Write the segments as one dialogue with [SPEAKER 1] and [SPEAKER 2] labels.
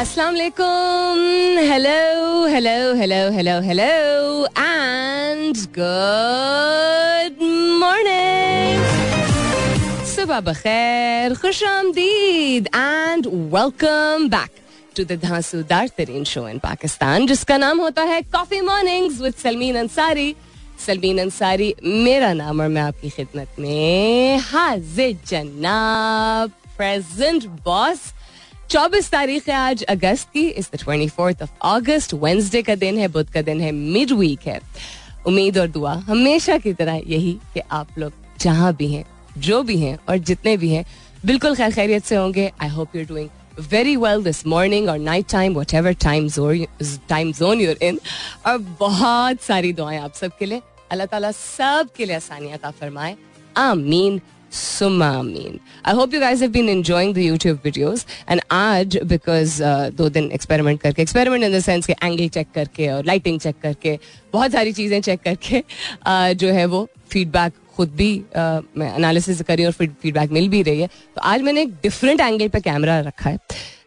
[SPEAKER 1] अस्सलाम वालेकुम hello hello hello hello hello and good morning सुबह बखैर खुश आमदीद and welcome back to the धांसूदार तरीन शो इन पाकिस्तान जिसका नाम होता है coffee mornings with Salmeen Ansari Salmeen Ansari मेरा नाम और मैं आपकी खिदमत में हाजिर जनाब प्रेजेंट बॉस चौबीस तारीख है आज, अगस्त की। इस twenty fourth of August Wednesday का दिन है, बुध का दिन है मिड वीक है। उम्मीद और दुआ हमेशा की तरह यही कि आप लोग जहाँ भी हैं, जो भी हैं और जितने भी हैं, बिल्कुल खैर खैरियत से होंगे। I hope you're doing very well this morning और night time whatever time zone you're in और बहुत सारी दुआएँ आप सबके लिए। अल्लाह ताला सब के लिए आसानियात फरमाए। आमीन। सुमा mean I hope you guys have been enjoying the YouTube videos and आज बिकॉज़ दो दिन एक्सपेरिमेंट करके एक्सपेरिमेंट इन द सेंस के एंगल चेक करके और लाइटिंग चेक करके बहुत सारी चीज़ें चेक करके uh, जो है वो फीडबैक खुद भी uh, मैं एनालिसिस करी और फीडबैक मिल भी रही है। तो आज मैंने एक डिफरेंट एंगल पे कैमरा रखा है।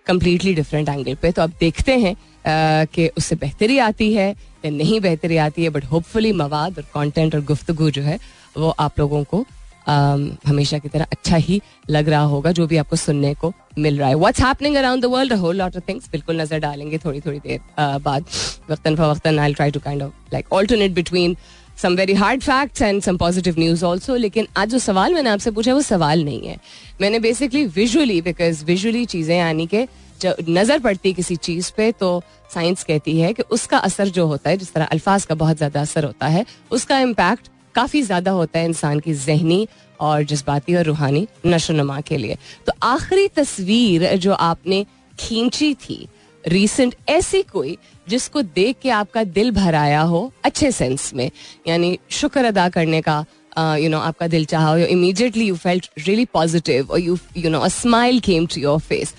[SPEAKER 1] कम्प्लीटली डिफरेंट एंगल पे। तो अब देखते हैं uh, कि उससे बेहतरी आती है या नहीं बेहतरी आती है। बट होपफुली मवाद और कंटेंट और गुफ्तगु जो है वो आप लोगों को हमेशा की तरह अच्छा ही लग रहा होगा जो भी आपको सुनने को मिल रहा है। What's happening around the world whole lot of things बिल्कुल नज़र डालेंगे थोड़ी थोड़ी देर बाद। वक्तन फवक्तन I try to kind of like alternate between some very hard facts and some positive news also लेकिन आज जो सवाल मैंने आपसे पूछा वो सवाल नहीं है। मैंने बेसिकली विजुअली बिकॉज़ विजुअली चीज़ें यानी कि नज़र पड़ती किसी चीज़ पे तो साइंस कहती है कि उसका असर जो होता है, जिस तरह अल्फाज का बहुत ज़्यादा असर होता है, उसका इम्पैक्ट काफ़ी ज़्यादा होता है इंसान की जहनी और जज्बाती और रूहानी नशो नमा के लिए। तो आखिरी तस्वीर जो आपने खींची थी रिसेंट ऐसी कोई जिसको देख के आपका दिल भर आया हो, अच्छे सेंस में, यानी शुक्र अदा करने का यू नो आपका दिल चाहा हो यू फेल्ट रियली पॉजिटिव और you you know a smile came to your face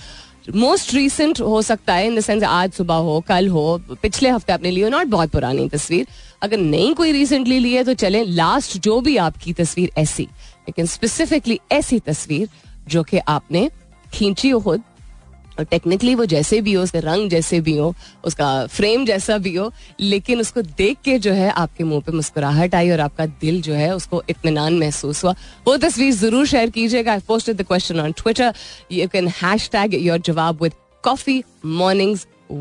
[SPEAKER 1] most recent हो सकता है इन द सेंस आज सुबह हो, कल हो, पिछले हफ़्ते आपने ली हो नॉट बहुत पुरानी तस्वीर। अगर नहीं कोई रिसेंटली ली है तो चले लास्ट जो भी आपकी तस्वीर ऐसी, लेकिन स्पेसिफिकली ऐसी तस्वीर जो कि आपने खींची हो खुद टेक्निकली वो जैसे भी हो, उसके रंग जैसे भी हो, उसका फ्रेम जैसा भी हो, लेकिन उसको देख के जो है आपके मुँह पे मुस्कुराहट आई और आपका दिल जो है उसको इतमान महसूस हुआ। वो तस्वीर ज़रूर शेयर कीजिएगा। I posted the question on Twitter you can hashtag your जवाब with coffee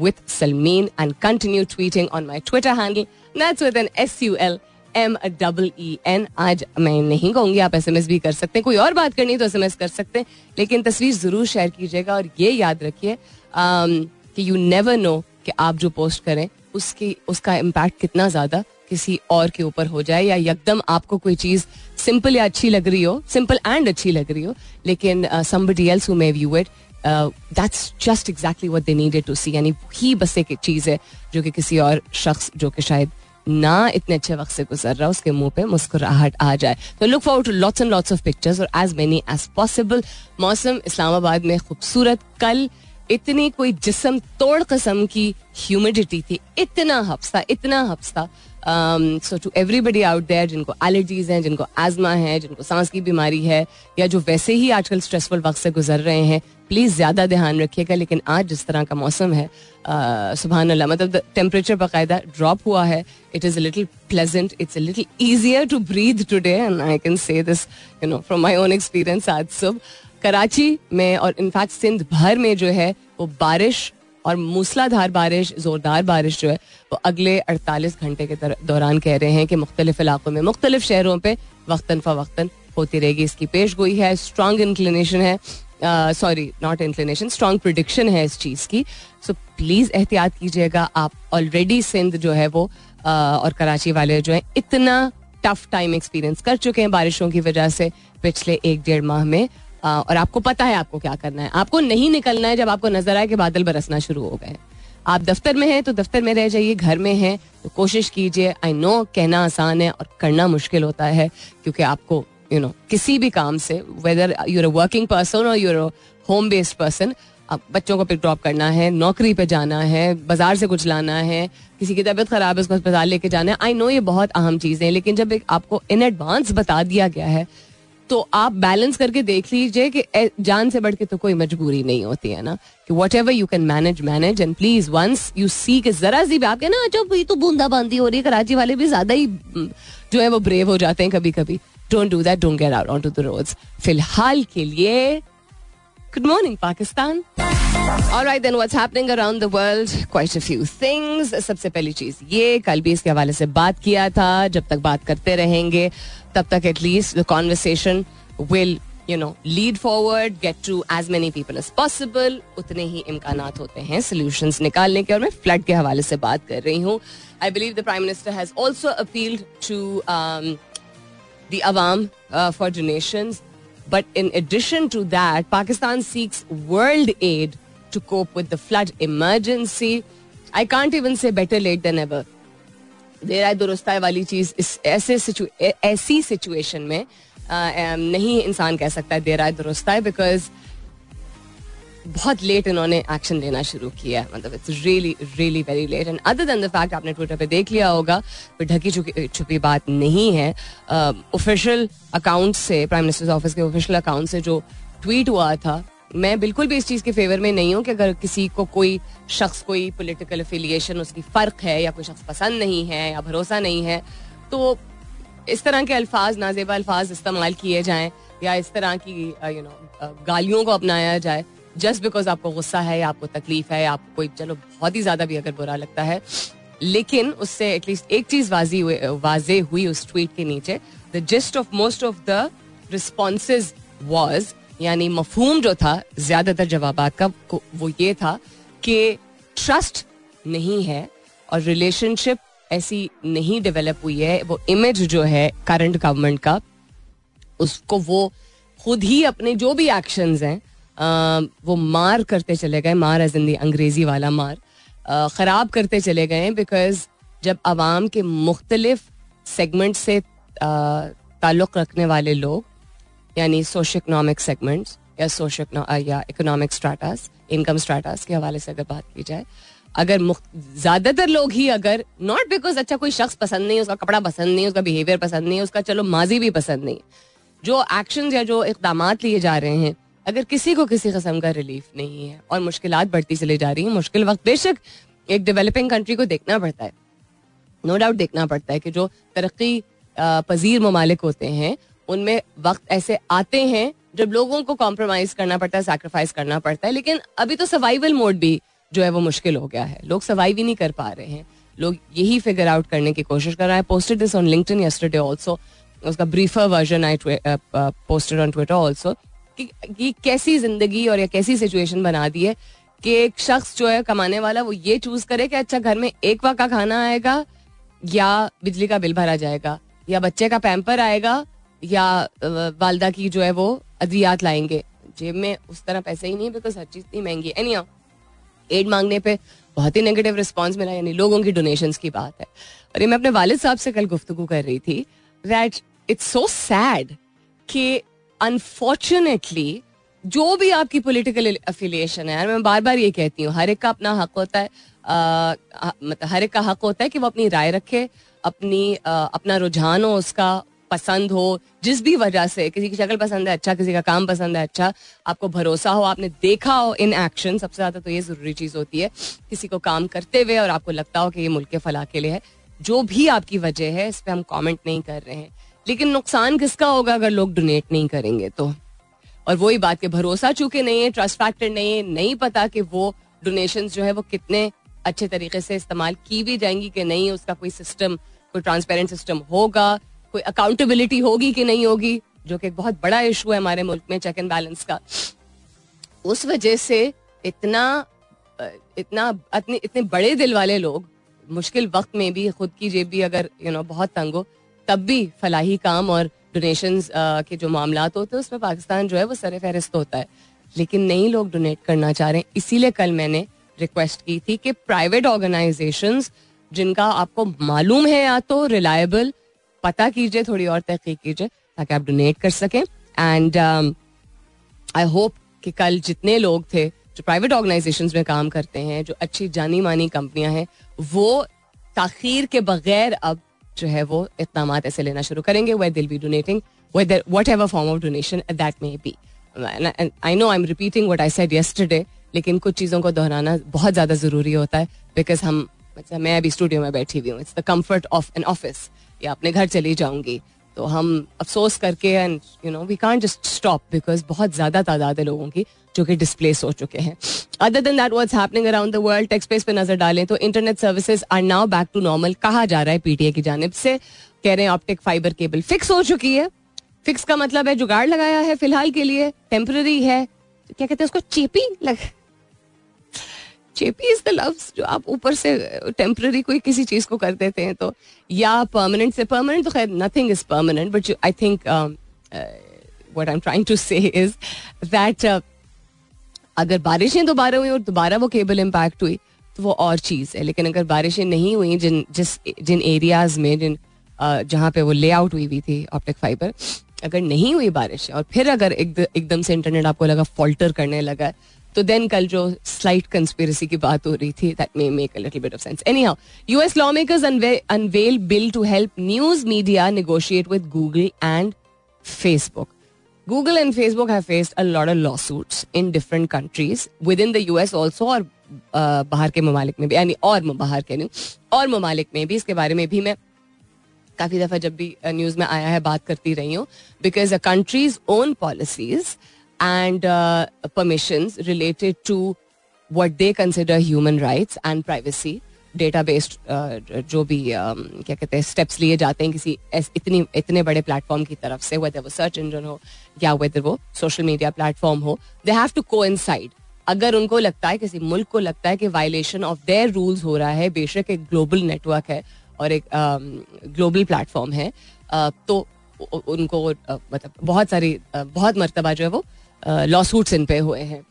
[SPEAKER 1] with Salmeen and continue tweeting on my Twitter handle. That's with an S U L M double E N आज मैं नहीं कहूँगी, आप S भी कर सकते हैं। कोई और बात करनी तो एस कर सकते हैं। लेकिन तस्वीर ज़रूर शेयर कीजिएगा और ये याद रखिए कि यू नेवर नो कि आप जो पोस्ट करें, उसकी, उसका इम्पैक्ट कितना ज़्यादा किसी और के ऊपर हो जाए या यकदम आपको कोई चीज़ सिंपल या अच्छी लग रही हो सिंपल एंड अच्छी लग रही हो, लेकिन somebody else may view it that's just exactly what they needed to see यानी ही बस एक चीज़ है जो कि किसी और शख्स, जो कि शायद ना इतने अच्छे वक्त से गुजर रहा, उसके मुँह पे मुस्कुराहट आ जाए। तो look for to lots and lots of pictures और एज मेनी एज पॉसिबल मौसम इस्लामाबाद में खूबसूरत। कल इतनी कोई जिसम तोड़ कसम की ह्यूमिडिटी थी। इतना हफ़्ता इतना हफ़्ता so to everybody out there जिनको एलर्जीज हैं, जिनको आजमा है, जिनको सांस की बीमारी है, या जो वैसे ही आजकल स्ट्रेसफुल वक्त से गुजर रहे हैं प्लीज़ ज़्यादा ध्यान रखिएगा, लेकिन आज जिस तरह का मौसम है सुबह अल्लाह मतलब टेम्परेचर बाकायदा ड्रॉप हुआ है it is a little pleasant it's a little easier to breathe today and I can say this you know from my own experience आज सुबह। कराची में और इनफैक्ट सिंध भर में जो है, वो बारिश और मूसलाधार बारिश, जोरदार बारिश जो है, वो अगले 48 घंटे के दौरान कह रहे हैं कि मुख्तलिफ़ इलाकों में, मुख्तलिफ़ शहरों पर वक्ता फ़वक्ता होती रहेगी। इसकी पेश गोई है स्ट्रांग इंक्लिनेशन है। Sorry not inclination strong prediction है इस चीज़ की. सो प्लीज़ एहतियात कीजिएगा. आप ऑलरेडी सिंध जो है वो uh, और कराची वाले जो है इतना टफ टाइम एक्सपीरियंस कर चुके हैं बारिशों की वजह से पिछले एक डेढ़ माह में. और आपको पता है आपको क्या करना है. आपको नहीं निकलना है जब आपको नज़र आए कि बादल बरसना शुरू हो गए आप दफ्तर में हैं तो दफ्तर में रह जाइए घर में हैं तो कोशिश कीजिए. आई नो कहना आसान है और करना मुश्किल होता है क्योंकि आपको यू नो किसी भी काम से whether you're a working person और you're a home based person बच्चों को पिक ड्रॉप करना है, नौकरी पे जाना है, बाज़ार से कुछ लाना है, किसी की तबीयत खराब है, उसको अस्पताल लेके जाना है। आई नो ये बहुत अहम चीज़ है, लेकिन जब एक आपको इन एडवांस बता दिया गया है तो आप बैलेंस करके देख लीजिए कि जान से बढ़ के तो कोई मजबूरी नहीं होती, है ना? कि whatever you can manage manage and please once you see के जरा सी भी आप ना जब ये तो बूंदा बांदी हो रही है, कराची वाले भी ज़्यादा ही, जो है वो ब्रेव हो जाते हैं कभी कभी don't do that don't get out on to the roads फ़िलहाल के लिए good morning Pakistan All right, then what's happening around the world? Quite a few things. सबसे पहली चीज़ ये कल भी इसके हवाले से बात किया था जब तक बात करते रहेंगे तब तक at least the conversation will you know lead forward get to as many people as possible उतने ही इम्कान होते हैं सोल्यूशन निकालने के और मैं फ्लड के हवाले से बात कर रही हूँ. I believe the prime minister has also appealed to the Awam for donation But in addition to that, Pakistan seeks world aid to cope with the flood emergency. I can't even say better late than ever. देर आए दुरुस्त वाली चीज इस ऐसे ऐसी situation में नहीं इंसान कह सकता है देर आए दुरुस्त बिकॉज बहुत लेट इन्होंने एक्शन लेना शुरू किया है। मतलब it's really really very late and other than the fact आपने ट्विटर पे देख लिया होगा फिर ढकी चुकी, छुपी बात नहीं है। ऑफिशियल अकाउंट से प्राइम मिनिस्टर ऑफ़िस के ऑफिशियल अकाउंट से जो ट्वीट हुआ था, मैं बिल्कुल भी इस चीज़ के फेवर में नहीं हूँ कि अगर किसी को कोई शख्स, कोई पोलिटिकल अफिलिएशन उसकी फ़र्क है या कोई शख्स पसंद नहीं है या भरोसा नहीं है तो इस तरह के अल्फाज, नाजेबा अल्फाज इस्तेमाल किए जाएँ या इस तरह की यू नो गालियों को अपनाया जाए जस्ट बिकॉज़ आपको गुस्सा है या आपको तकलीफ़ है या आपको कोई चलो, बहुत ही ज़्यादा भी अगर बुरा लगता है, लेकिन उससे एटलीस्ट एक चीज़ वाजी हुए, वाजे हुई उस ट्वीट के नीचे the gist of most of the responses was यानी मफहूम जो था, ज़्यादातर जवाब का वो ये था कि ट्रस्ट नहीं है और रिलेशनशिप ऐसी नहीं डेवलप हुई है, वो इमेज जो है करंट गवर्नमेंट का, उसको वो खुद ही अपने जो भी एक्शन हैं वो मार करते चले गए, मार एज इन अंग्रेज़ी वाला मार ख़राब करते चले गए बिकॉज़ जब आवाम के मुख्तलिफ़ सेगमेंट से ताल्लुक़ रखने वाले लोग, यानी सोशो इकनॉमिक सेगमेंट्स या सोशो या इकोनॉमिक स्ट्राटास इनकम स्ट्राटास के हवाले से अगर बात की जाए, अगर ज़्यादातर लोग ही अगर नॉट बिकॉज़ अच्छा कोई शख्स पसंद नहीं उसका कपड़ा पसंद नहीं उसका बिहेवियर पसंद नहीं उसका चलो माजी भी पसंद नहीं जो एक्शन या जो इकदाम लिए जा रहे हैं अगर किसी को किसी कस्म का रिलीफ नहीं है और मुश्किल बढ़ती चली जा रही है, मुश्किल वक्त बेशक एक डेवलपिंग कंट्री को देखना पड़ता है। नो डाउट देखना पड़ता है कि जो तरक्की पजीर ममालिक होते हैं, उनमें वक्त ऐसे आते हैं जब लोगों को कॉम्प्रोमाइज करना पड़ता है सेक्रीफाइस करना पड़ता है। लेकिन अभी तो सर्वाइवल मोड भी जो है वो मुश्किल हो गया है। लोग सर्वाइव ही नहीं कर पा रहे हैं। लोग यही फिगर आउट करने की कोशिश कर रहे हैं। Posted this on LinkedIn yesterday also उसका briefer version I posted on Twitter also कि कैसी ज़िंदगी और या कैसी सिचुएशन बना दी है कि एक शख्स जो है कमाने वाला, वो ये चूज़ करे कि अच्छा घर में एक वक्त का खाना आएगा या बिजली का बिल भरा जाएगा, या बच्चे का पैम्पर आएगा, या वालदा की जो है वो अद्वियात लाएँगे। जेब में उस तरह पैसे ही नहीं बिकॉज़ हर चीज़ इतनी महँगी एनी एड मांगने पे बहुत ही नेगेटिव रिस्पॉन्स मिला, यानी लोगों की डोनेशन की बात है। और ये मैं अपने वालिद साहब से कल गुफ्तु कर रही थी। दैट इट्स सो सैड कि अनफॉर्चुनेटली जो भी आपकी पॉलिटिकल अफिलिएशन है मैं बार बार ये कहती हूँ हर एक का अपना हक होता है मतलब हर एक का हक होता है कि वो अपनी राय रखे अपनी आ, अपना रुझान हो उसका पसंद हो जिस भी वजह से किसी की शक्ल पसंद है अच्छा किसी का काम पसंद है अच्छा आपको भरोसा हो आपने देखा हो इन एक्शन सबसे ज़्यादा तो ये ज़रूरी चीज़ होती है किसी को काम करते हुए और आपको लगता हो कि ये मुल्क के फलाह के लिए है। जो भी आपकी वजह है इस पर हम कॉमेंट नहीं कर रहे हैं। लेकिन नुकसान किसका होगा अगर लोग डोनेट नहीं करेंगे तो? और वही बात के भरोसा चूँकि नहीं है ट्रस्ट फैक्टर नहीं है, नहीं पता कि वो डोनेशन जो है वो कितने अच्छे तरीके से इस्तेमाल की भी जाएँगी कि नहीं, उसका कोई सिस्टम कोई ट्रांसपेरेंट सिस्टम होगा, कोई अकाउंटेबिलिटी होगी कि नहीं होगी, जो कि बहुत बड़ा इशू है हमारे मुल्क में चेक एंड बैलेंस का। उस वजह से इतना इतना, इतने बड़े दिल वाले लोग, मुश्किल वक्त में भी, खुद की जेब भी अगर यू नो बहुत तंग हो तब भी फलाही काम और डोनेशन के जो मामला होते हैं, उसमें पाकिस्तान जो है, वो सर फहरिस्त होता है। लेकिन नहीं लोग डोनेट करना चाह रहे हैं। इसीलिए कल मैंने रिक्वेस्ट की थी कि प्राइवेट ऑर्गेनाइजेशन जिनका आपको मालूम है या तो रिलायबल पता कीजिए, थोड़ी और तहकीक कीजिए, ताकि आप डोनेट कर सकें। एंड आई होप कि कल जितने लोग थे, जो प्राइवेट ऑर्गेनाइजेशन में काम करते हैं, जो अच्छी जानी मानी कंपनियाँ हैं, वो ताखीर के बगैर अब जो है वो इकदाम ऐसे लेना शुरू करेंगे where they'll be donating whether whatever form of donation that may be I know I am repeating what I said yesterday लेकिन कुछ चीज़ों को दोहराना बहुत ज़्यादा ज़रूरी होता है बिकॉज़ हम मतलब मैं अभी स्टूडियो में बैठी हुई हूँ it's the comfort of an office या अपने घर चली जाऊँगी तो हम अफसोस करके and you know we can't just stop because बहुत ज़्यादा तादाद है लोगों की जो कि डिस्प्लेस हो चुके हैं। Other than that what's happening around the world tech space पे नज़र डालें तो internet services are now back to normal कहा जा रहा है पीटीए की जानब से। कह रहे हैं ऑप्टिक फाइबर केबल फिक्स हो चुकी है। फिक्स का मतलब है जुगाड़ लगाया है फ़िलहाल के लिए टेम्पररी है। क्या कहते हैं उसको? चेपी लग चेपी इज़ द लव्स जो आप ऊपर से टेम्पररी कोई किसी चीज़ को कर देते हैं तो या परमानेंट से परमानेंट तो खैर nothing is permanent but I think what I am trying to say is that अगर बारिशें दोबारा हुई और दोबारा वो केबल इम्पैक्ट हुई तो वो और चीज़ है। लेकिन अगर बारिशें नहीं हुई जिन जिस जिन एरियाज़ में जिन uh, जहाँ पे वो लेआउट हुई हुई थी ऑप्टिक फाइबर अगर नहीं हुई बारिश और फिर अगर एकदम से इंटरनेट आपको लगा फॉल्टर करने लगा तो देन कल जो स्लाइट कंस्पिरसी की बात हो रही थी that may make a little bit of sense anyhow US law makers unveil bill to help news media negotiate with Google and Facebook Google and Facebook have faced a lot of lawsuits in different countries within the US also और बाहर के ममालिक में भी, यानी और बाहर के नहीं, और ममालिक में भी, इसके बारे में भी मैं काफ़ी दफ़ा जब भी न्यूज़ में आया है, बात करती रही हूँ. Because a country's own policies and uh, permissions related to what they consider human rights and privacy data based uh, जो भी um, क्या कहते हैं स्टेप्स लिए जाते हैं किसी इतनी इतने बड़े प्लेटफॉर्म की तरफ़ से वेदर वो सर्च इंजन हो या वेदर वो सोशल मीडिया प्लेटफॉर्म हो दे हैव टू को अगर उनको लगता है किसी मुल्क को लगता है कि वायलेशन ऑफ़ देयर रूल्स हो रहा है बेशक एक ग्लोबल नेटवर्क है और एक ग्लोबल um, प्लेटफॉर्म है uh, तो उनको uh, मतलब बहुत सारी बहुत मरतबा जो है वो लॉ सूट्स इन पे हुए हैं।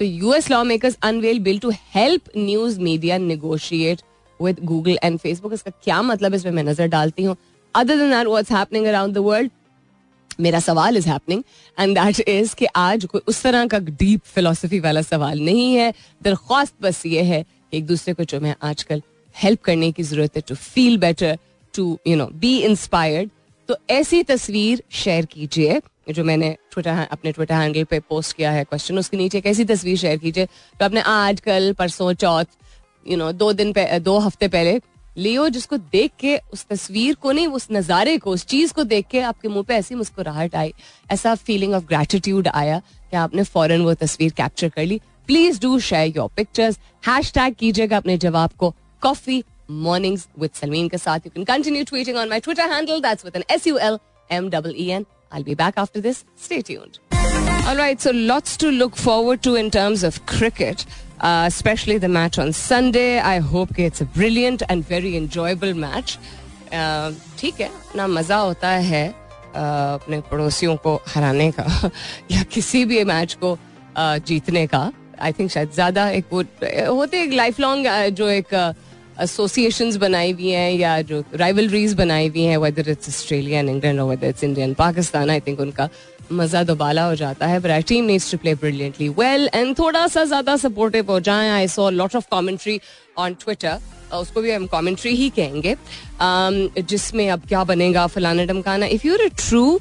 [SPEAKER 1] तो US law makers unveil bill to help news media negotiate with Google and Facebook इसका क्या मतलब इसमें मैं नज़र डालती हूँ। Other than that what's happening around the world मेरा सवाल is happening and that is कि आज कोई उस तरह का डीप फिलोसफी वाला सवाल नहीं है। दरख्वास्त बस ये है कि एक दूसरे को जो मैं आजकल हेल्प करने की ज़रूरत है to feel better to you know be inspired तो ऐसी तस्वीर शेयर कीजिए। जो मैंने ट्विटर अपने ट्विटर हैंडल पे पोस्ट किया है क्वेश्चन उसके नीचे कैसी तस्वीर शेयर कीजिए। तो आपने आज कल परसों, चौथ यू नो दो दिन दो हफ़्ते पहले लियो जिसको देख के, उस तस्वीर को नहीं, उस नज़ारे को, उस चीज़ को देख के आपके मुँह पे ऐसी मुस्कुराहट आई, ऐसा फीलिंग ऑफ़ ग्रेटिट्यूड आया कि आपने फ़ौरन वो तस्वीर कैप्चर कर ली। Please do share your pictures hashtag कीजिएगा अपने जवाब को कॉफ़ी मॉर्निंग्स विद सलमीन के साथ। You can continue tweeting on my Twitter handle that's with an S U L M double N I'll be back after this. Stay tuned. All right, so lots to look forward to in terms of cricket, uh, especially the match on Sunday. I hope it's a brilliant and very enjoyable match. Uh, ठीक है ना मज़ा होता है uh, अपने पड़ोसियों को हराने का या किसी भी मैच को uh, जीतने का आई थिंक शायद ज़्यादा एक वो होते एक लाइफ लॉन्ग जो एक एसोसिएशंस बनाई हुई हैं या जो राइवलरीज बनाई हुई हैं whether it's Australia and England और whether it's India and Pakistan I think उनका मज़ा दोबाला हो जाता है but team needs to play brilliantly well and थोड़ा सा ज़्यादा सपोर्टिव हो जाए। I saw lot of commentary on Twitter उसको भी हम कॉमेंट्री ही कहेंगे। Um, जिसमें अब क्या बनेगा फलाना डमकाना if you're a true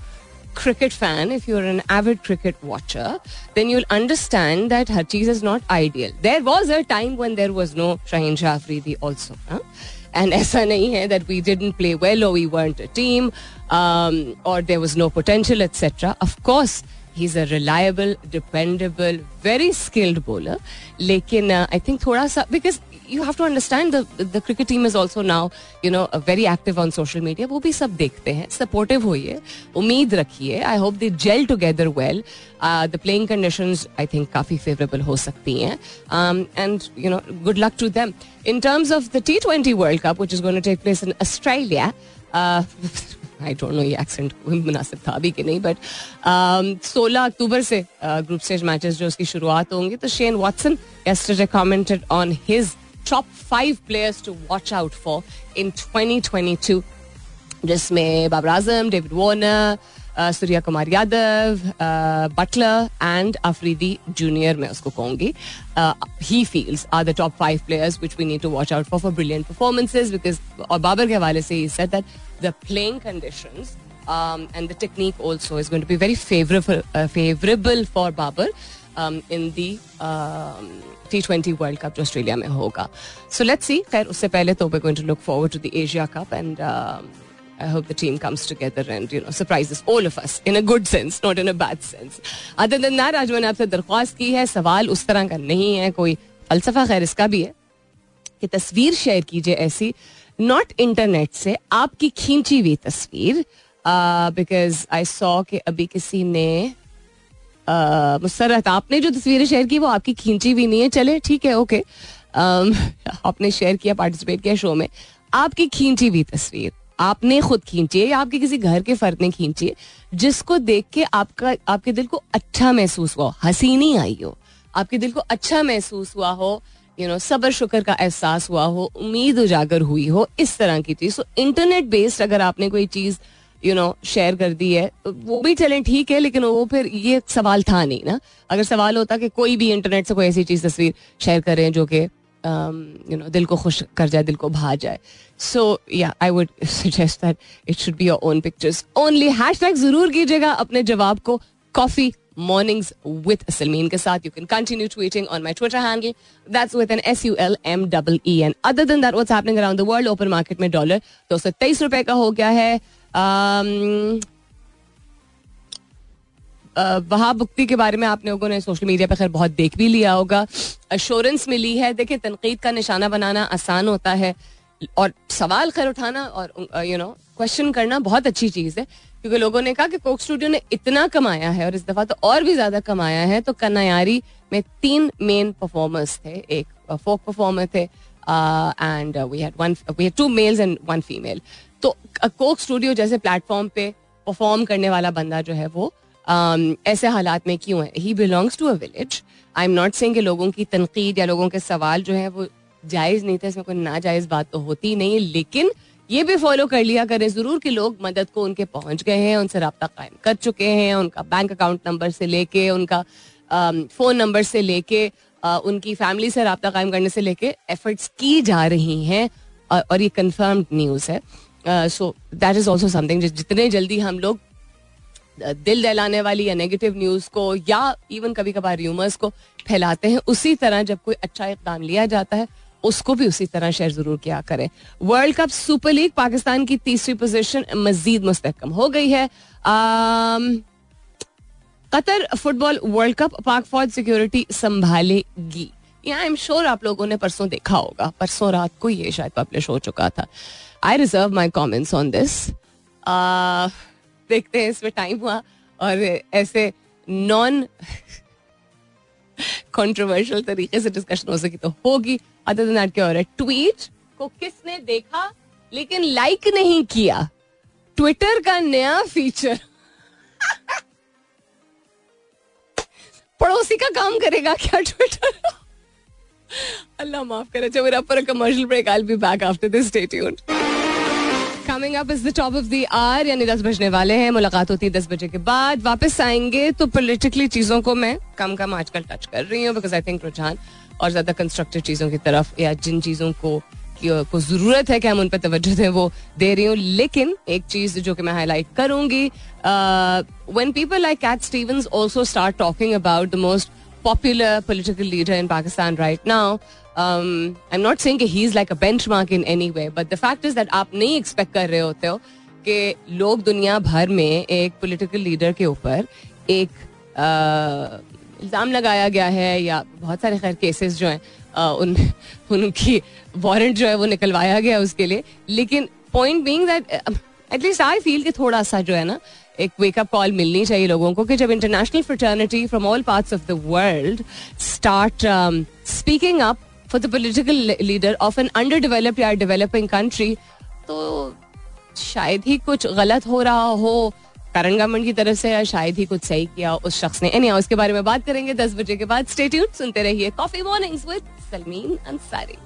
[SPEAKER 1] cricket fan, if you're an avid cricket watcher, then you'll understand that her cheese is not ideal. There was a time when there was no Shaheen Shah Afridi also. Huh? And ऐसा नहीं है that we didn't play well or we weren't a team um, or there was no potential, etc. Of course, he's a reliable, dependable, very skilled bowler. लेकिन uh, I think थोड़ा सा because you have to understand the cricket team is also now you know very active on social media वो भी सब देखते हैं supportive होइए उम्मीद रखिए I hope they gel together well the playing condition I think काफ़ी फेवरेबल हो सकती हैं and you know good luck to them in terms of the T twenty World Cup which is going to take place in Australia I don't know ये accent मुनासिब था भी कि नहीं बट सोलह अक्टूबर से ग्रुप स्टेज मैचेस जो उसकी शुरुआत होंगी तो Shane Watson yesterday commented on his top five players to watch out for in 2022 जिसमें Babar Azam David Warner Surya Kumar Yadav Buttler and Afridi junior मैं उसको कहूँगी. He feels are the top five players which we need to watch out for for brilliant performances because और बाबर के हवाले से ही said that the playing conditions and the technique also is going to be very favourable favourable for Babar in the T twenty World Cup जो Australia में होगा so let's see खैर उससे पहले तो we going to look forward to the Asia Cup and I hope the team comes together and you know surprises all of us in a good sense, not in a bad sense. Other than that, आज मैंने आपसे दरख्वास्त की है सवाल उस तरह का नहीं है कोई फलसफा खैर इसका भी है कि तस्वीर शेयर कीजिए ऐसी नॉट इंटरनेट से आपकी खींची हुई तस्वीर बिकॉज़ आई सॉ कि अभी किसी ने मुसरत आपने जो तस्वीरें शेयर की, वो आपकी खींची हुई नहीं है। चले, ठीक है ओके आपने शेयर किया पार्टिसिपेट किया शो में। आपकी खींची हुई तस्वीर, आपने खुद खींची है या आपके किसी घर के फर्द ने खींची है, जिसको देख के आपका, आपके दिल को अच्छा महसूस हुआ हँसी नहीं आई हो, आपके दिल को अच्छा महसूस हुआ हो यू नो सबर शुक्र का एहसास हुआ हो उम्मीद उजागर हुई हो इस तरह की चीज़ सो इंटरनेट बेस्ड अगर आपने कोई चीज़ यू नो शेयर कर दी है वो भी चलें ठीक है लेकिन वो फिर ये सवाल था नहीं ना अगर सवाल होता कि कोई भी इंटरनेट से कोई ऐसी चीज़ तस्वीर शेयर करें जो कि यू नो दिल को खुश कर जाए दिल को भा जाए सो या I would suggest that it should be your own pictures only hashtag ज़रूर कीजिएगा अपने जवाब को कॉफ़ी mornings with Salmeen के साथ. You can continue tweeting on my Twitter handle. That's with an S U L M double E N. Other than that, what's happening around the world? Open market में dollar दो सौ तेईस रुपए का हो गया है वहा बुक्ति के बारे में आप लोगों ने सोशल मीडिया पर खैर बहुत देख भी लिया होगा अश्योरेंस मिली है देखिए तनकीद का निशाना बनाना आसान होता है और सवाल खैर उठाना और यू नो क्वेश्चन करना बहुत अच्छी चीज़ है क्योंकि लोगों ने कहा कि कोक स्टूडियो ने इतना कमाया है और इस दफ़ा तो और भी ज़्यादा कमाया है तो कन्यारी में तीन मेन परफॉर्मर्स थे एक फोक परफॉर्मर थे and we had one we had two males and one female तो कोक स्टूडियो जैसे प्लेटफॉर्म पे परफॉर्म करने वाला बंदा जो है वो um, ऐसे हालात में क्यों है? He belongs to a village I am not saying लोगों की तनकीद या लोगों के सवाल जो है वो जायज़ नहीं थे इसमें कोई नाजायज बात तो होती नहीं लेकिन ये भी फॉलो कर लिया करें ज़रूर कि लोग मदद को उनके पहुँच गए हैं, उनसे रबता कायम कर चुके हैं, उनका बैंक अकाउंट नंबर से लेके, उनका फ़ोन नंबर से लेके उनकी फैमिली से रबता कायम करने से लेके एफर्ट्स की जा रही हैं और ये कंफर्म्ड न्यूज़ है। So that is also something जितने जल्दी हम लोग दिल दहलाने वाली या नेगेटिव न्यूज़ को या इवन कभी कभार र्यूमर्स को फैलाते हैं, उसी तरह जब कोई अच्छा इकदाम लिया जाता है उसको भी उसी तरह शेयर ज़रूर किया करें। World Cup Super League Pakistan की तीसरी पोजीशन मजीद मुस्तकम हो गई है। Qatar football world Cup Pak फौज सिक्योरिटी संभालेगी। आई एम श्योर आप लोगों ने परसों देखा होगा। परसों रात को ये शायद पब्लिश हो चुका था। I reserve my comments on this देखते हैं इसमें टाइम हुआ और ऐसे नॉन कंट्रोवर्शियल तरीके से डिस्कशन हो सकी तो होगी। अदर देन क्या हो रहा है। ट्वीट को किसने देखा, लेकिन लाइक नहीं किया। ट्विटर का नया फीचर पड़ोसी का काम करेगा क्या ट्विटर अल्लाह माफ़ करे अच्छा मेरा पर commercial break I be back after this stay tuned coming up is the top of the hour यानी दस बजने वाले हैं। मुलाकात होती है दस बजे के बाद। वापस आएँगे तो पोलिटिकली चीज़ों को मैं कम कम आजकल टच कर रही हूँ बिकॉज़ आई थिंक रुझान और ज़्यादा कंस्ट्रक्टिव चीज़ों की तरफ़ या जिन चीज़ों को को ज़रूरत है कि हम उन पर तवज्जो दें, वो दे रही हूँ। लेकिन एक चीज़ जो कि मैं हाईलाइट करूँगी when people like Cat Steven also start talking about the most popular political leader in Pakistan right now I am not saying he is like a benchmark in any way but the fact is that आप नहीं expect कर रहे होते हो कि लोग दुनिया भर में एक पॉलिटिकल लीडर के ऊपर एक इल्ज़ाम लगाया गया है या बहुत सारे खैर केसेस जो हैं उन, उनकी वारंट जो है वो निकलवाया गया उसके लिए। लेकिन point being that at least I feel कि थोड़ा सा जो है ना, एक वेकअप कॉल मिलनी चाहिए लोगों को कि जब international fraternity from all parts of the world start speaking up for the political leader of an underdeveloped या डेवलपिंग कंट्री तो शायद ही कुछ गलत हो रहा हो। करंट गवर्नमेंट की तरफ़ से या शायद ही कुछ सही किया उस शख्स ने। एनी उसके बारे में बात करेंगे दस बजे के बाद। स्टेट्यूट सुनते रहिए Coffee Mornings with Salmeen Ansari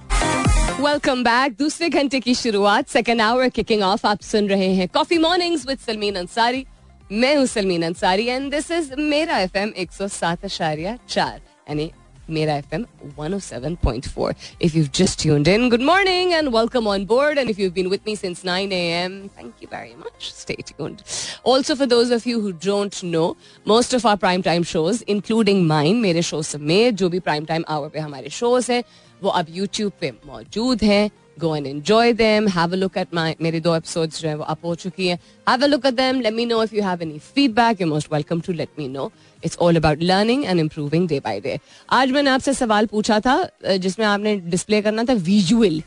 [SPEAKER 1] welcome back दूसरे घंटे की शुरुआत सेकेंड आवर किकिंग ऑफ़ आप सुन रहे हैं Coffee Mornings with Salmeen Ansari मैं हूँ Salmeen Ansari and this is मेरा एफ़ एम एक सौ सात अशारिया चार। यानी Mera FM 107.4. If you've just tuned in, good morning and welcome on board. And if you've been with me since 9 a.m., thank you very much. Stay tuned. Also, for those of you who don't know, most of our prime time shows, including mine, मेरे show समेत जो भी prime time hour पे हमारे shows हैं वो अब YouTube पे मौजूद हैं go and enjoy them have a look at my मेरे दो एपिसोड्स जो है वो अप हो चुकी हैं. Have a look at them let me know if you have any feedback you most welcome to let me know it's all about learning and improving day by day आज मैंने आपसे सवाल पूछा था जिसमें आपने डिस्प्ले करना था विजुअल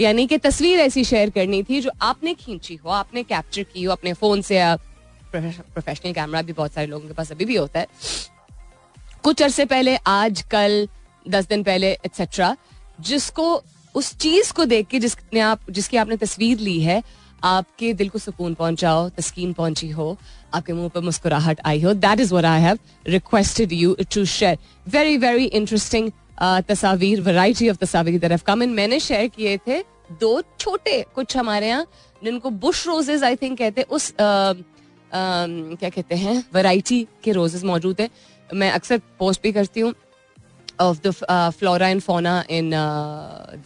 [SPEAKER 1] यानी कि तस्वीर ऐसी शेयर करनी थी जो आपने खींची हो, आपने कैप्चर की हो, अपने फ़ोन से या प्रोफेशनल कैमरा भी बहुत सारे लोगों के पास अभी भी होता है. कुछ अरसे पहले आज कल दस दिन पहले एक्सेट्रा जिसको उस चीज़ को देख के जिसने आप जिसकी आपने तस्वीर ली है आपके दिल को सुकून पहुंचाओ तस्कीन पहुँची हो आपके मुँह पर मुस्कुराहट आई हो that is where I have requested you to share very very interesting तस्वीर वैरायटी ऑफ़ तस्वीर दैट हैव कम इन मैंने शेयर किए थे दो छोटे कुछ हमारे यहाँ जिनको बुश रोजेज आई थिंक कहते उस uh, uh, क्या कहते हैं वैरायटी के रोजेज मौजूद है। मैं अक्सर पोस्ट भी करती हूँ। Of the flora and fauna in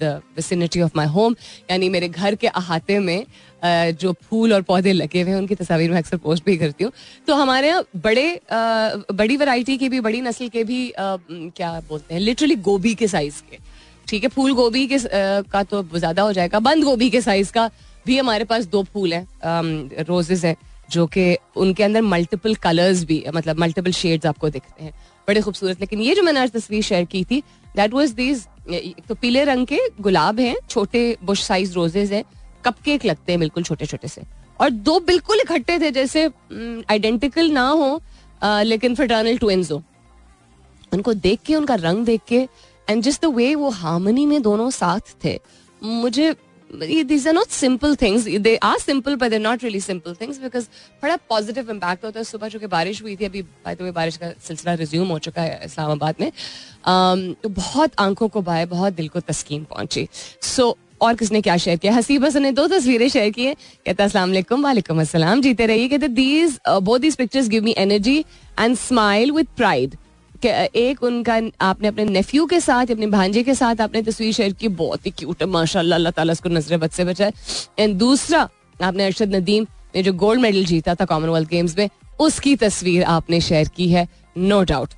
[SPEAKER 1] the vicinity of my home यानी मेरे घर के अहाते में uh, जो फूल और पौधे लगे हुए हैं उनकी तस्वीर मैं अक्सर पोस्ट भी करती हूँ। तो हमारे यहाँ बड़े uh, बड़ी वैरायटी के भी बड़ी नस्ल के भी uh, क्या बोलते हैं लिटरली गोभी के साइज़ के। ठीक है फूल गोभी के uh, का तो ज़्यादा हो जाएगा। बंद गोभी के साइज़ का भी हमारे पास दो फूल हैं रोजेज um, हैं जो कि उनके अंदर मल्टीपल कलर्स भी मतलब मल्टीपल शेड्स आपको दिखते हैं। बड़े खूबसूरत। लेकिन ये जो मैंने आज तस्वीर शेयर की थी दैट वॉज़ दीज तो पीले रंग के गुलाब हैं छोटे बुश साइज़ रोजेज हैं कपकेक लगते हैं बिल्कुल छोटे छोटे से। और दो बिल्कुल इकट्ठे थे जैसे आइडेंटिकल ना हो uh, लेकिन फ्रटर्नल ट्विंस हो। उनको देख के उनका रंग देख के एंड जस्ट द वे वो हार्मनी में दोनों साथ थे मुझे these are not simple things. They are simple but they're not really simple things because बड़ा पॉजिटिव इम्पैक्ट होता है। सुबह चूँकि बारिश हुई थी अभी बाय द वे बारिश का सिलसिला रिज्यूम हो चुका है इस्लामाबाद में। Um, तो बहुत आँखों को बाय बहुत दिल को तस्कीन पहुँची। सो so, और किसने क्या शेयर किया? हसीब हसन ने दो तस्वीरें शेयर की है। कहता अस्सलाम वालेकुम वालेकुम जीते रहिए। कहते these both these pictures give me energy and smile with pride एक उनका आपने अपने नेफ्यू के साथ अपने भांजे के साथ आपने तस्वीर शेयर की। बहुत ही क्यूट है अल्लाह ताला उसको नज़र बद से बचाए। एंड दूसरा आपने अरशद नदीम ने जो गोल्ड मेडल जीता था कॉमनवेल्थ गेम्स में उसकी तस्वीर आपने शेयर की है नो डाउट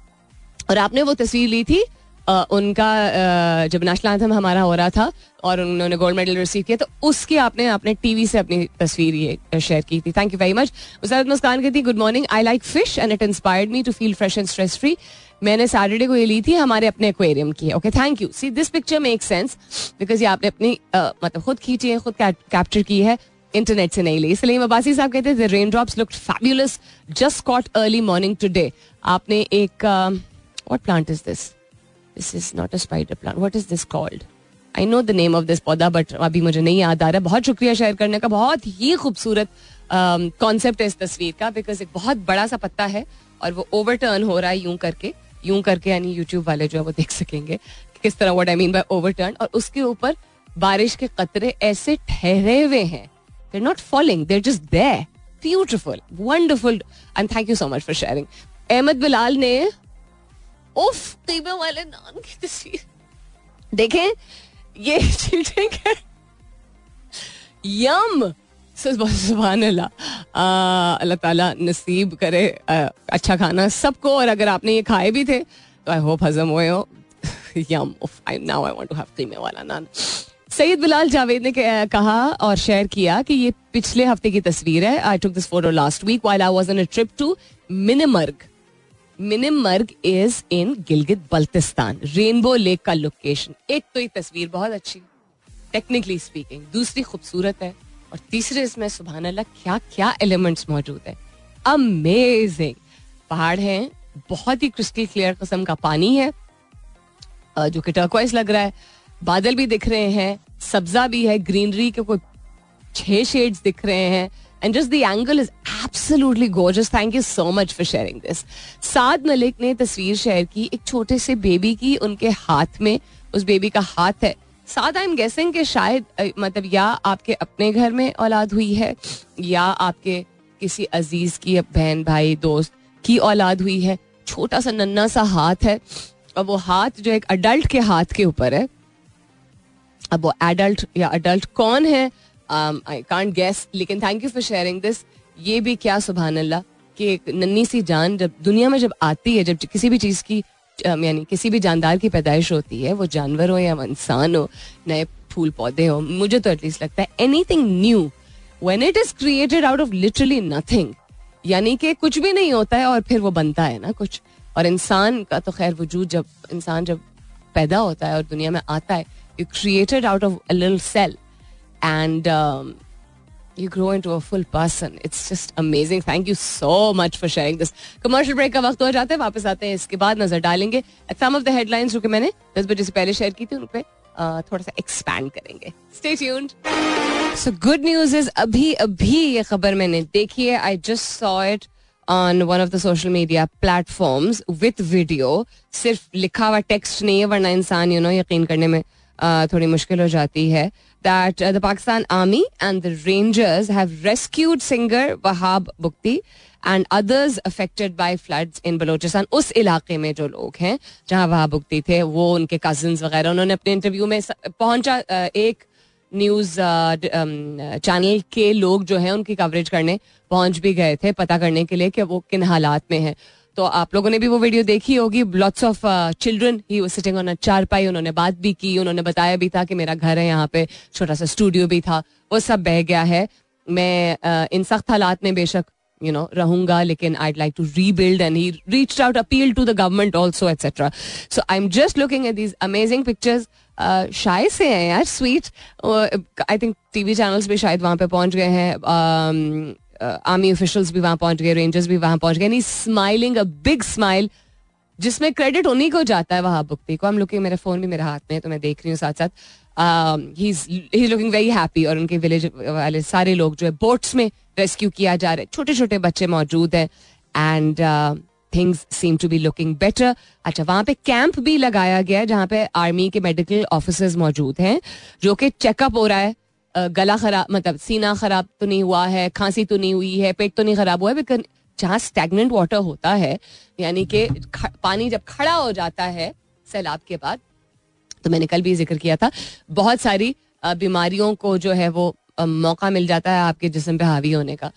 [SPEAKER 1] और आपने वो तस्वीर ली थी आ, उनका आ, जब नेशनल एंथम हमारा हो रहा था और उन्होंने गोल्ड मेडल रिसीव किया तो उसकी आपने अपने टीवी से अपनी तस्वीर ये शेयर की थी। Thank you very much Musad Muskan कहती good morning I like fish and it inspired me to feel fresh and stress free मैंने सैटरडे को ये ली थी हमारे अपने एक्वेरियम की okay thank you see this picture make sense because ये आपने अपनी uh, मतलब खुद खींची है खुद कैप्चर की है इंटरनेट से नहीं ली। सलीम अब्बासी साहब कहते थे rain drops look fabulous just caught early morning today आपने एक what plant is this this is not a spider plant what is this called I know the name of this पौधा बट अभी मुझे नहीं याद आ रहा। बहुत शुक्रिया शेयर करने का। बहुत ही खूबसूरत कॉन्सेप्ट um, है इस तस्वीर का बिकॉज़ एक बहुत बड़ा सा पत्ता है और वो ओवरटर्न हो रहा है यूँ करके। यूँ करके, यानी यूट्यूब वाले जो है वो देख सकेंगे किस तरह what I mean by overturn और उसके ऊपर बारिश के कतरे ऐसे ठहरे हुए हैं। They're not following they're just there beautiful wonderful and thank you so much for sharing Ahmad Bilal ने उफ कीमे वाले नान की तस्वीर। देखें, ये चीटिंग है? यम अल्लाह ताला नसीब करे अच्छा खाना सबको, और अगर आपने ये खाए भी थे तो आई होप हजम हुए हो। Yum now I want to have वाला नान। सईद बिलाल जावेद ने कहा और शेयर किया कि ये पिछले हफ़्ते की तस्वीर है। I took this photo last week while I was on trip to Minimarg Minimarg is in Gilgit Baltistan Rainbow Lake का लोकेशन एक तो ये तस्वीर बहुत अच्छी। टेक्निकली स्पीकिंग दूसरी खूबसूरत है। और तीसरे इसमें सुबह अल्लाह क्या क्या एलिमेंट्स मौजूद है। अमेजिंग पहाड़ हैं, बहुत ही क्रिस्टल क्लियर किस्म का पानी है जो कि टर्कवाइज लग रहा है। बादल भी दिख रहे हैं, सब्जा भी है ग्रीनरी के कोई छह शेड्स दिख रहे हैं and just the angle is absolutely gorgeous thank you so much for sharing this Saad Malik ने तस्वीर शेयर की, एक छोटे से बेबी की उनके हाथ में, उस बेबी का हाथ है। साथ आई एम गेसिंग कि शायद मतलब या आपके अपने घर में औलाद हुई है, या आपके किसी अज़ीज़ की बहन, भाई, दोस्त की औलाद हुई है। छोटा सा नन्ना सा हाथ है, और वो हाथ जो एक अडल्ट के हाथ के ऊपर है। अब वो एडल्ट या अडल्ट कौन है? आई कांट गेस लेकिन thank you for sharing this ये भी क्या सुबहान अल्लाह कि एक नन्नी सी जान जब दुनिया में जब आती है, जब किसी भी चीज़ की यानी किसी भी जानदार की पैदाइश होती है, वो जानवर हो या इंसान हो, नए फूल पौधे हो, मुझे तो एटलीस्ट लगता है anything new when it is created out of literally nothing यानी कि कुछ भी नहीं होता है और फिर वो बनता है ना कुछ। और इंसान का तो खैर वजूद जब, इंसान जब पैदा होता है और दुनिया में आता है you created out of a little cell and you grow into a full person. It's just amazing. Thank you so much for sharing this. Commercial break का वक्त हो जाता है, वापस आते हैं इसके बाद नज़र डालेंगे some of the headlines जो कि मैंने दस बजे से पहले शेयर की थी, उन पे थोड़ा सा एक्सपैंड करेंगे stay tuned so good news is अभी अभी ये खबर मैंने देखी है I just saw it on one of the social media platforms with video सिर्फ़ लिखा हुआ टेक्स्ट नहीं है, वरना इंसान यू नो यकीन करने में थोड़ी मुश्किल हो जाती है that the Pakistan army and the rangers have rescued singer Wahab Bugti and others affected by floods in Balochistan उस इलाके में जो लोग हैं, जहाँ वहाब भुगती थे, वो उनके कज़न वगैरह, उन्होंने अपने इंटरव्यू में पहुँचा एक न्यूज़ चैनल के लोग जो हैं, उनकी कवरेज करने पहुँच भी गए थे, पता करने के लिए कि वो किन हालात में हैं। तो आप लोगों ने भी वो वीडियो देखी होगी। Lots of children he sitting on a charpai उन्होंने बात भी की उन्होंने बताया भी था कि मेरा घर है यहाँ पे छोटा सा स्टूडियो भी था। वो सब बह गया है। मैं uh, इन सख्त हालात में बेशक यू नो रहूँगा लेकिन I like to rebuild and he reach out appeal to the government also etcetera so I am just looking at these amazing pictures शायद से हैं यार sweet I think TV channels भी शायद वहाँ पे पहुँच गए हैं। आर्मी ऑफिशियल्स भी वहाँ पहुँच गए रेंजर्स भी वहाँ पहुँच गए स्माइलिंग अ बिग स्माइल जिसमें क्रेडिट उन्हीं को जाता है वहाँ बुक्ति को। हम लुकिंग मेरे फ़ोन भी मेरे हाथ में है तो मैं देख रही हूँ साथ साथ ही इज़ लुकिंग वेरी हैप्पी और उनके विलेज वाले सारे लोग जो है बोट्स में रेस्क्यू किया जा रहा है। छोटे छोटे बच्चे मौजूद हैं and things seem to be looking better अच्छा वहाँ पे कैंप भी लगाया गया है, जहाँ पे आर्मी के मेडिकल ऑफिसर्स मौजूद हैं, जो कि चेकअप हो रहा है। गला खराब मतलब सीना खराब तो नहीं हुआ है, खांसी तो नहीं हुई है, पेट तो नहीं खराब हुआ है बिकॉज़ जहाँ स्टेगनेंट वाटर होता है, यानी कि पानी जब खड़ा हो जाता है सैलाब के बाद तो मैंने कल भी ज़िक्र किया था, बहुत सारी बीमारियों को जो है वो मौका मिल जाता है आपके जिसम पे हावी होने का।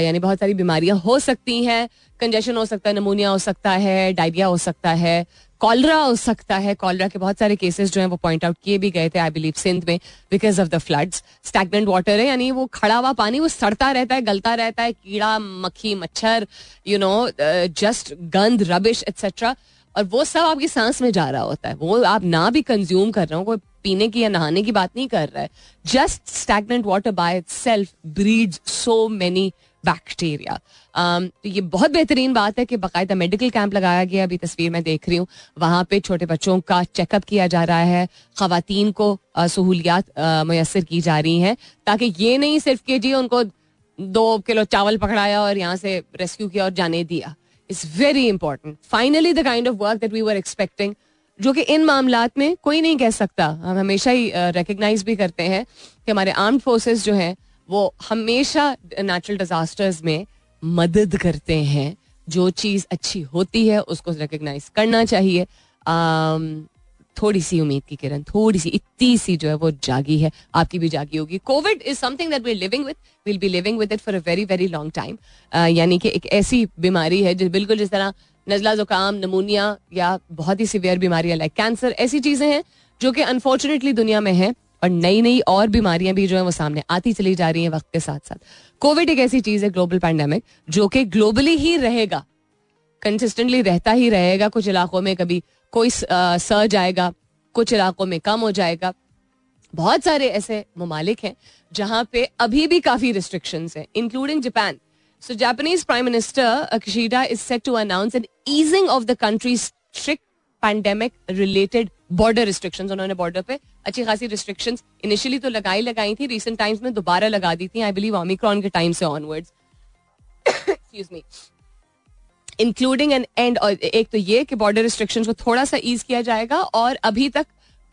[SPEAKER 1] यानी बहुत सारी बीमारियाँ हो सकती हैं कंजेशन हो सकता है नमूनिया हो सकता है डायरिया हो सकता है कॉलरा हो सकता है, कॉलरा के बहुत सारे केसेस जो हैं वो पॉइंट आउट किए भी गए थे आई बिलीव सिंध में because of the floods stagnant water है, यानी वो खड़ा हुआ पानी, वो सड़ता रहता है, गलता रहता है, कीड़ा, मक्खी, मच्छर यू नो जस्ट गंद रबिश एक्सेट्रा और वो सब आपकी सांस में जा रहा होता है। वो आप ना भी कंज्यूम कर रहे हो कोई पीने की या नहाने की बात नहीं कर रहा है। Just stagnant water by itself breed so many bacteria um, तो ये बहुत बेहतरीन बात है कि बाकायदा मेडिकल कैंप लगाया गया अभी तस्वीर में देख रही हूँ। वहाँ पे छोटे बच्चों का चेकअप किया जा रहा है। खातन को सहूलियात मैसर की जा रही हैं। ताकि ये नहीं सिर्फ़ कि जी उनको दो किलो चावल पकड़ाया और यहाँ से रेस्क्यू किया और जाने दिया। It's very important finally the kind of work that we were expecting जो कि इन मामला में कोई नहीं कह सकता। हम हमेशा ही रिकग्नाइज भी करते हैं कि हमारे आर्म्ड फोर्सेस जो हैं वो हमेशा नेचुरल डिजास्टर्स में मदद करते हैं। जो चीज़ अच्छी होती है, उसको रिकग्नाइज करना चाहिए। थोड़ी सी उम्मीद की किरण, थोड़ी सी, इतनी सी जो है वो जागी है। आपकी भी जागी होगी। Covid is something that we living with will be living with it for a very very long time यानी कि एक ऐसी बीमारी है जो बिल्कुल जिस तरह नजला, जुकाम, नमूनिया या बहुत ही सिवियर बीमारियाँ लाइक कैंसर ऐसी चीज़ें हैं, जो कि अनफॉर्चुनेटली दुनिया में है। और नई नई और बीमारियाँ भी जो है वो सामने आती चली जा रही हैं वक्त के साथ साथ। कोविड एक ऐसी चीज़ है ग्लोबल पैंडेमिक जो कि ग्लोबली ही रहेगा। कंसिस्टेंटली रहता ही रहेगा। कुछ इलाकों में कभी कोई सर्ज आएगा, कुछ इलाकों में कम हो जाएगा। बहुत सारे ऐसे ममालिक हैं, जहाँ पे अभी भी काफ़ी रिस्ट्रिक्शन हैं including Japan so Japanese prime minister Kishida is set to announce an easing of the country strict pandemic related border restriction उन्होंने बॉर्डर पे अच्छी खासी रिस्ट्रिक्शन इनिशियली तो लगाई लगाई थी रिसेंट टाइम्स में दोबारा लगा दी थी आई बिलीव ओमिक्रॉन के टाइम से onwards excuse me including an and एक तो ये कि बॉर्डर रिस्ट्रिक्शन को थोड़ा सा ईज किया जाएगा और अभी तक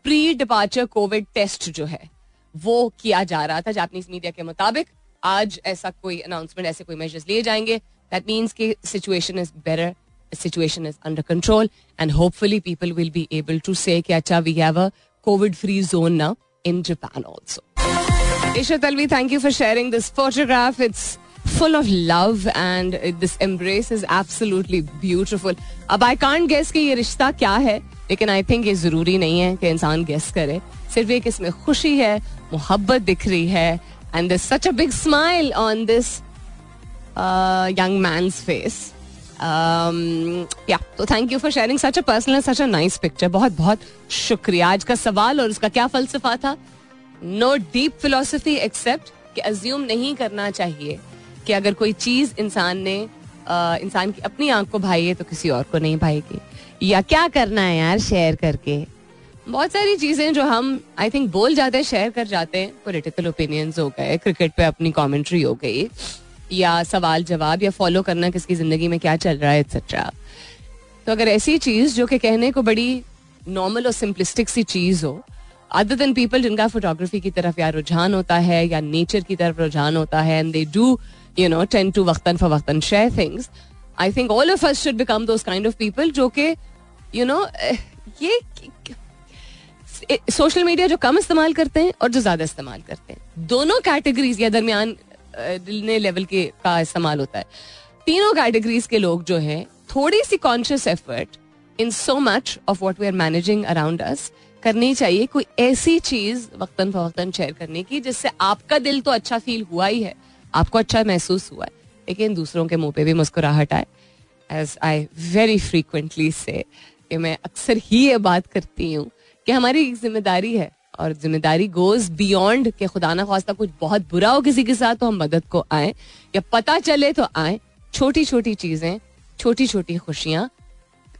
[SPEAKER 1] प्री डिपार्चर कोविड टेस्ट जो है, वो किया जा रहा था जापानीज मीडिया के मुताबिक। आज ऐसा कोई अनाउंसमेंट ऐसे कोई मेजर्स लिए जाएँगे। दैट मीन्स की situation is better situation is under control and hopefully people will be able to say कि अच्छा we have a COVID free zone now in Japan also. Isha Talvi, thank you for sharing this photograph. It's full of love and this embrace is absolutely beautiful. अब I can't guess कि ये रिश्ता क्या है लेकिन I think ये जरूरी नहीं है कि इंसान गेस करे सिर्फ एक इसमें खुशी है मोहब्बत दिख रही है and this such a big smile on this young man face या तो thank you for sharing such a personal such a nice picture बहुत बहुत शुक्रिया। आज का सवाल और उसका क्या फलसफा था? नो डीप फिलोसफी एक्सेप्ट कि अज्यूम नहीं करना चाहिए कि अगर कोई चीज़ इंसान ने uh, इंसान की अपनी आँख को भाई है तो किसी और को नहीं भाईगी या क्या करना है यार शेयर करके? बहुत सारी चीज़ें जो हम आई थिंक बोल जाते हैं शेयर कर जाते हैं। पोलिटिकल ओपिनियंस हो गए क्रिकेट पे अपनी कमेंट्री हो गई। या सवाल जवाब या फॉलो करना किसकी ज़िंदगी में क्या चल रहा है एक्सेट्रा तो अगर ऐसी चीज़ जो कि कहने को बड़ी नॉर्मल और सिंपलिस्टिक सी चीज़ हो अदर देन पीपल जिनका फोटोग्राफी की तरफ़ या रुझान होता है या नेचर की तरफ़ रुझान होता है and they do you know tend to वक्तन फॉर वक्तन share things I think all of us should become those kind of people जो कि यू नो ये सोशल मीडिया जो कम इस्तेमाल करते हैं और जो ज़्यादा इस्तेमाल करते हैं। दोनों कैटेगरीज या दरमियान लेवल के का इस्तेमाल होता है। तीनों कैटेगरीज के लोग जो हैं थोड़ी सी conscious effort in so much of what we are managing around us करनी चाहिए, कोई ऐसी चीज़ वक्तन फवक्तन शेयर करने की, जिससे आपका दिल तो अच्छा फील हुआ ही है, आपको अच्छा महसूस हुआ है। लेकिन दूसरों के मुँह पे भी मुस्कुराहट आए एज आई वेरी फ्रीक्वेंटली से मैं अक्सर ही ये बात करती हूँ कि हमारी एक ज़िम्मेदारी है और ज़िम्मेदारी गोज बियॉन्ड के खुदा ना खास्ता कुछ बहुत बुरा हो किसी के साथ तो हम मदद को आए। या पता चले तो आए। छोटी छोटी चीज़ें छोटी छोटी खुशियाँ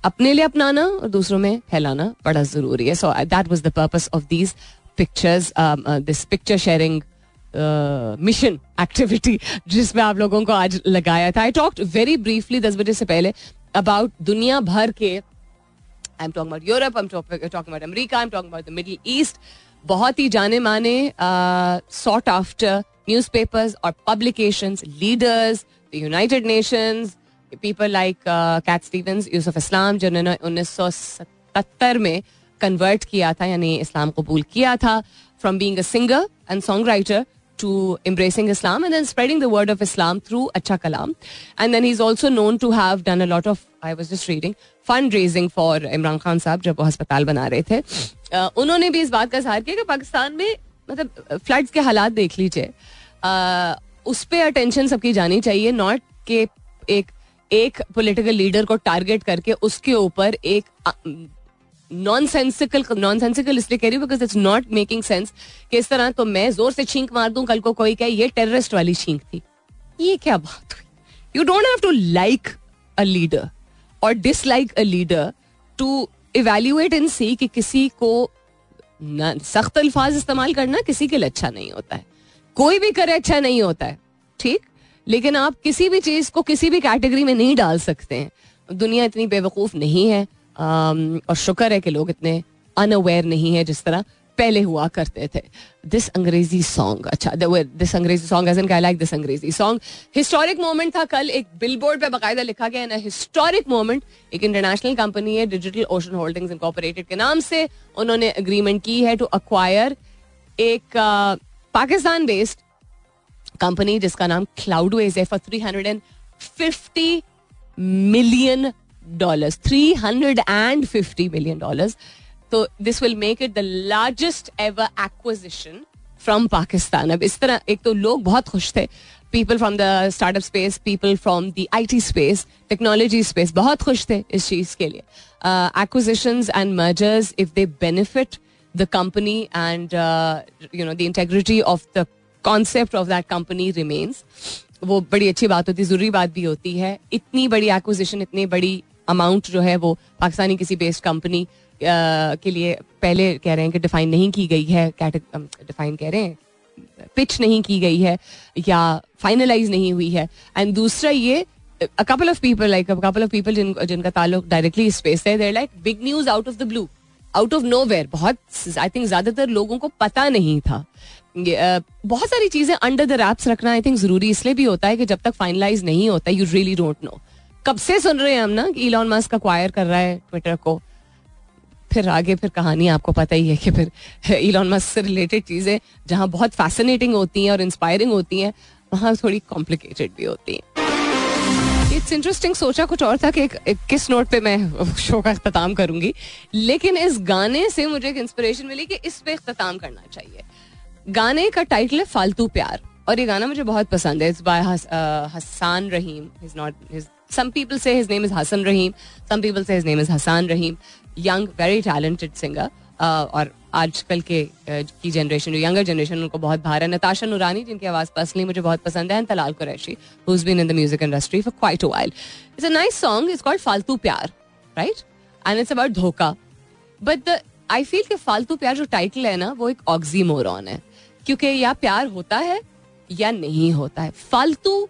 [SPEAKER 1] अपने लिए अपनाना और दूसरों में फैलाना बड़ा ज़रूरी है। So that was the purpose of these pictures this picture sharing mission activity जिसमें आप लोगों को आज लगाया था। आई टॉक्ट वेरी ब्रीफली दस बजे से पहले अबाउट दुनिया भर के I am talking about Europe I am talking about America I am talking about the Middle East बहुत ही जाने माने सॉट आफ्टर न्यूज़ पेपर्स और publication leaders the United Nations people like Cat Stevens Yusuf Islam जिन्होंने उन्नीस सौ सत्तर में कन्वर्ट किया था यानी इस्लाम कबूल किया था from being singer and song writer to embracing Islam and then spreading the word of Islam through Acha Kalam. And then he's also known to have done a lot of, I was just reading, raising for Imran Khan साहब जब वो अस्पताल बना रहे थे उन्होंने भी इस बात का इजहार किया कि पाकिस्तान में मतलब फ्लड्स के हालात देख लीजिए। उस पर अटेंशन सबकी जानी चाहिए नॉट के एक एक पॉलिटिकल लीडर को टारगेट करके उसके ऊपर एक नॉन सेंसिकल नॉन सेंसिकल इसलिए कह रही हूँ because it's not making sense कि इस तरह तो मैं ज़ोर से छींक मार दूँ, कल को कोई कहे, ये टेररिस्ट वाली छींक थी। ये क्या बात हुई? You don't have to like a leader और dislike a leader to evaluate इन सी कि किसी को सख्त अल्फाज इस्तेमाल करना किसी के लिए अच्छा नहीं होता है। कोई भी करे अच्छा नहीं होता है, ठीक? लेकिन आप किसी भी चीज़ को किसी भी कैटेगरी में नहीं डाल सकते हैं। दुनिया इतनी बेवकूफ़ नहीं है और शुक्र है कि लोग इतने अनअवेयर नहीं है जिस तरह। पहले हुआ करते थे। दिस अंग्रेज़ी सॉन्ग अच्छा दिस अंग्रेज़ी song as an I like this अंग्रेज़ी सॉन्ग हिस्टोरिक मोमेंट था कल, एक बिलबोर्ड पे बकायदा लिखा गया ना हिस्टोरिक मोमेंट एक इंटरनेशनल कंपनी है डिजिटल ओशन होल्डिंग्स इनकॉपरेटेड के नाम से, उन्होंने अग्रीमेंट की है टू अक्वायर एक पाकिस्तान बेस्ड कंपनी जिसका नाम क्लाउड वेज है for three hundred and fifty million dollars three hundred and fifty million dollars तो this will make it the largest ever acquisition from Pakistan अब इस तरह, एक तो लोग बहुत खुश थे। People from the startup space people from the I T space technology space बहुत खुश थे इस चीज़ के लिए। Acquisition and mergers if they benefit the company and you know the integrity of the concept of that company remains वो बड़ी अच्छी बात होती है ज़रूरी बात भी होती है। इतनी बड़ी एक्विजिशन इतनी बड़ी अमाउंट जो है वो पाकिस्तानी किसी बेस्ड कंपनी के लिए पहले कह रहे हैं कि डिफाइन नहीं की गई है डिफाइन कह रहे हैं पिच नहीं की गई है या फाइनलाइज नहीं हुई है. एंड दूसरा ये couple of people, like a couple of people जिन, जिनका ताल्लुक डायरेक्टली स्पेस है there like big news out of the blue out of nowhere बहुत आई थिंक ज़्यादातर लोगों को पता नहीं था. बहुत सारी चीज़ें अंडर द रैप्स रखना आई थिंक ज़रूरी इसलिए भी होता है कि जब तक फाइनलाइज नहीं होता यू रियली डोंट नो कब से सुन रहे हैं हम ना कि इलॉन मस्क अक्वायर कर रहा है ट्विटर को? फिर आगे फिर कहानी आपको पता ही है कि फिर इलॉन मस्क से रिलेटेड चीज़ें जहाँ बहुत फैसिनेटिंग होती हैं और इंस्पायरिंग होती हैं वहाँ थोड़ी कॉम्प्लिकेटेड भी होती हैं। इट्स इंटरेस्टिंग सोचा कुछ और था कि एक, एक किस नोट पे मैं शो का अख्ताम करूँगी। लेकिन इस गाने से मुझे एक इंस्पिरेशन मिली कि इस पे अख्ताम करना चाहिए। गाने का टाइटल है फालतू प्यार और ये गाना मुझे बहुत पसंद है। It's by Hassan Rahim is not some people say his name is Hassan Rahim, some people say his name is Hassan Rahim. Young, very talented. Uh, और आजकल के uh, की जनरेशन जो यंगर जनरेशन उनको बहुत भार है। नताशा नूरानी जिनकी आवाज़ पर्सनली मुझे बहुत पसंद है Talal Qureshi who's been in the music industry for quite a while it's a nice song it's called Faltu Pyar right and it's about धोखा. बट द आई फील कि फालतू प्यार जो टाइटल है ना वो एक ऑक्जी मोरॉन है। क्योंकि या प्यार होता है या नहीं होता है। फालतू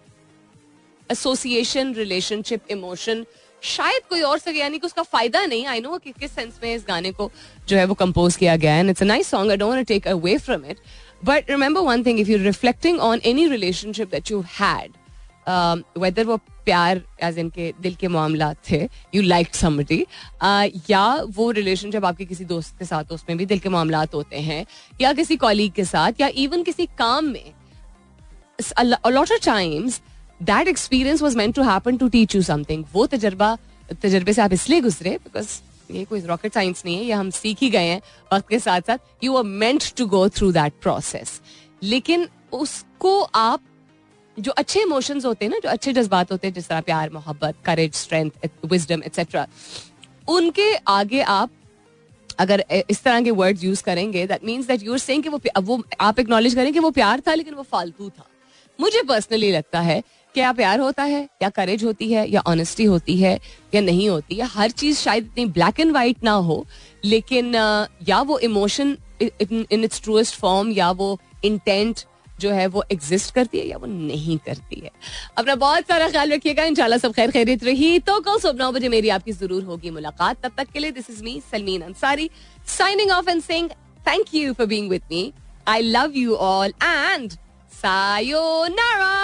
[SPEAKER 1] एसोसिएशन रिलेशनशिप इमोशन शायद कोई और सके यानी कि उसका फ़ायदा नहीं आई नो कि किस सेंस में इस गाने को जो है वो कंपोज किया गया है it's a nice song I don't take away from it but remember one thing if you reflecting on any relationship that you had whether वो प्यार एज इनके दिल के मामला थे यू लाइक समबडी या वो रिलेशनशिप आपके किसी दोस्त के साथ, उसमें भी दिल के मामला होते हैं, या किसी कॉलीग के साथ, या इवन किसी काम में lot of times that experience was meant to happen to teach you something वो तजर्बा, तजर्बे से आप इसलिए गुजरे बिकॉज़ ये कोई रॉकेट साइंस नहीं है, ये हम सीख ही गए हैं वक्त के साथ साथ। You are meant to go through that process लेकिन उसको आप, जो अच्छे इमोशंस होते हैं ना, जो अच्छे जज्बात होते हैं, जिस तरह प्यार, मोहब्बत करेज स्ट्रेंथ विजडम एक्सेट्रा उनके आगे आप अगर इस तरह के वर्ड्स यूज़ करेंगे that means that you're saying कि वो वो, आप एक्नॉलेज करें कि वो प्यार था, लेकिन वो फालतू था। मुझे पर्सनली लगता है क्या प्यार होता है या करेज होती है, या ऑनेस्टी होती है, या नहीं होती है हर चीज़ शायद इतनी ब्लैक एंड वाइट ना हो, लेकिन या वो emotion in its truest form या वो इंटेंट जो है वो एग्जिस्ट करती है, या वो नहीं करती है। अपना बहुत सारा ख्याल रखिएगा, इंशाल्लाह सब खैर खैरियत रही। तो कल सुबह नौ बजे मेरी आपकी ज़रूर होगी मुलाकात। तब तक के लिए this is me Salmeen Ansari signing off and sing thank you for being with me I love you all and sayonara